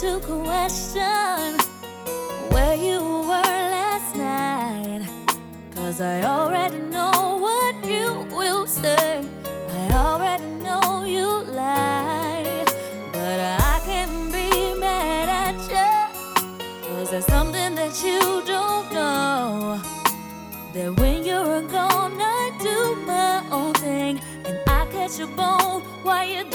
to question where you were last night. Cause I already know what you will say. I already know you lie, But I can't be mad at you. Cause there's something that you don't know. That when you're gone, I do my own thing. And I catch a bone while you're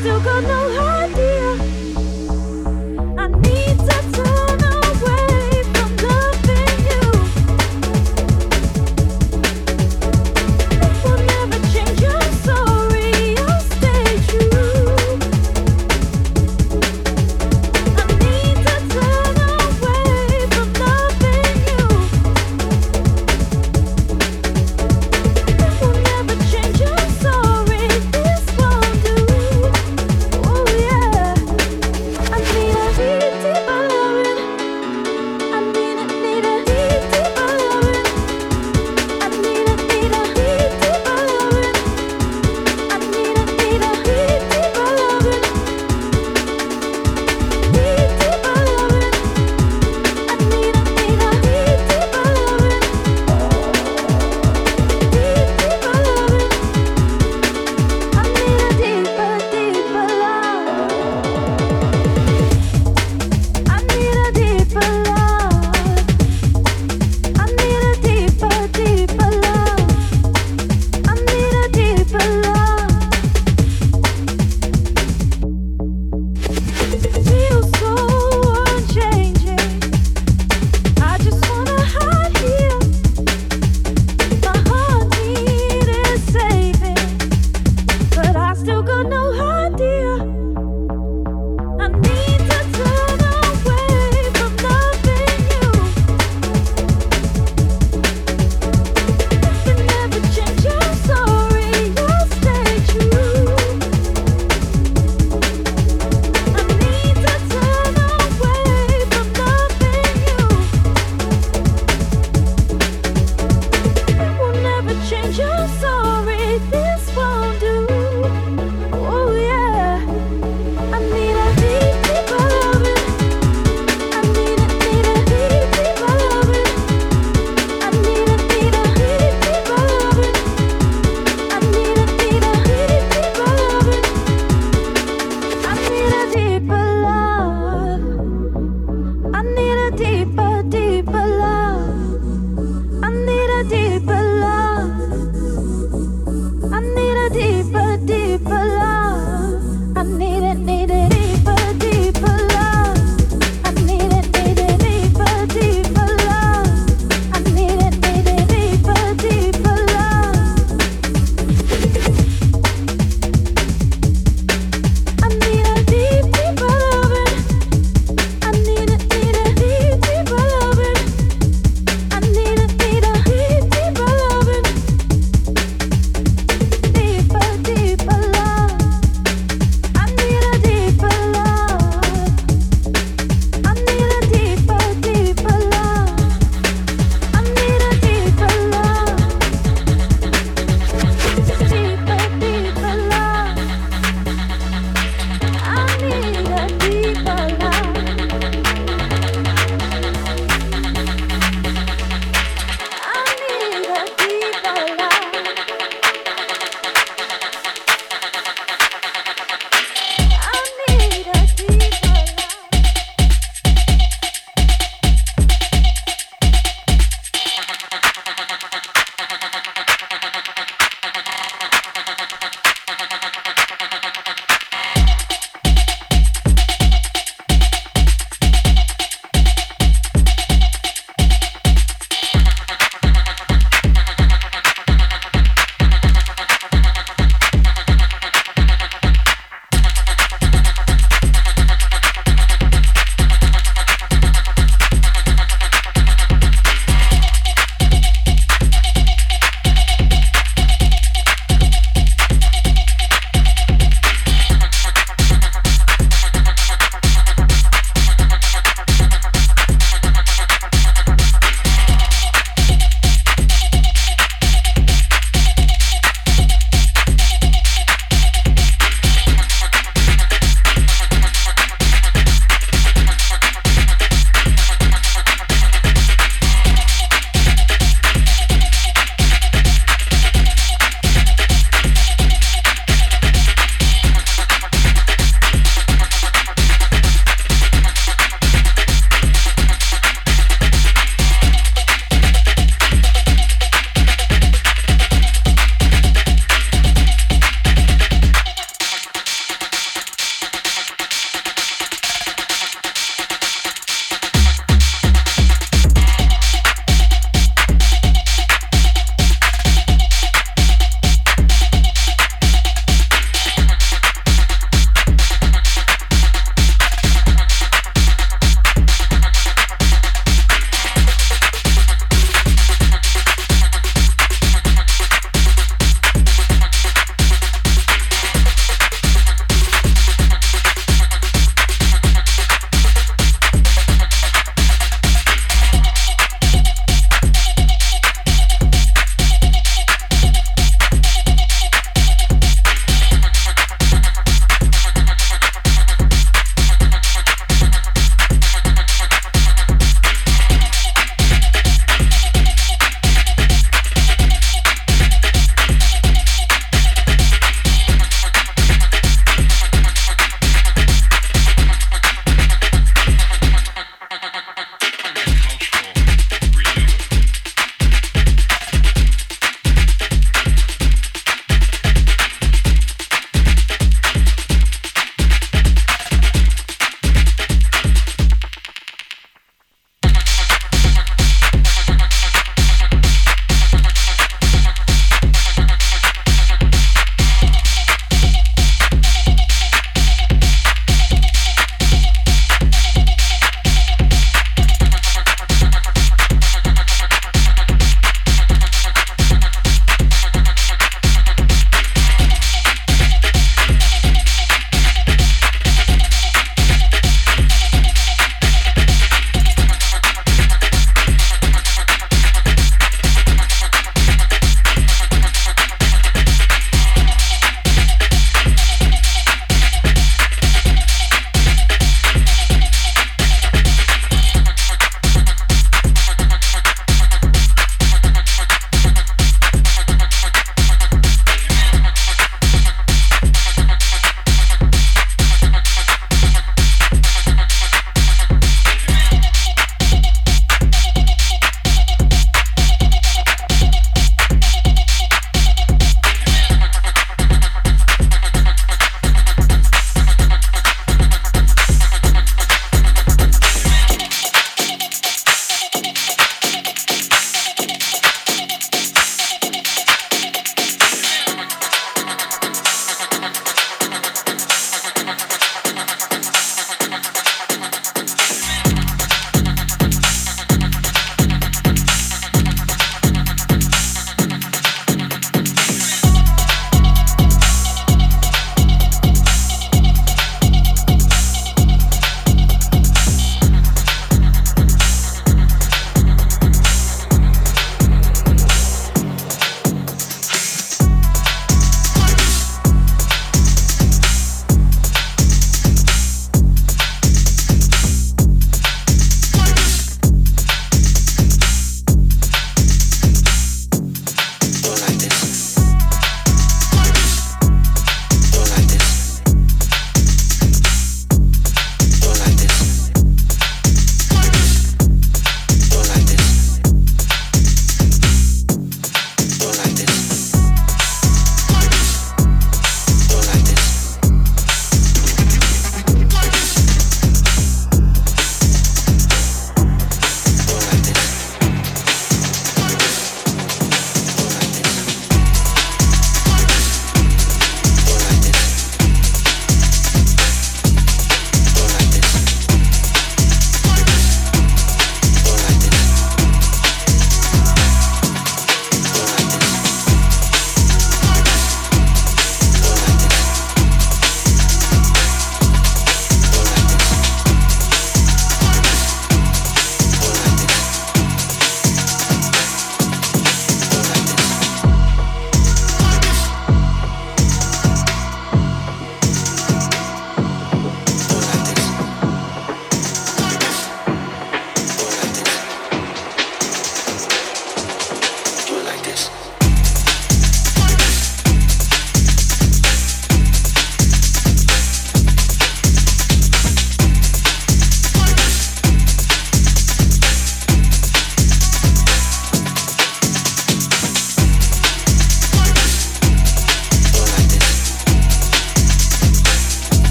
still got no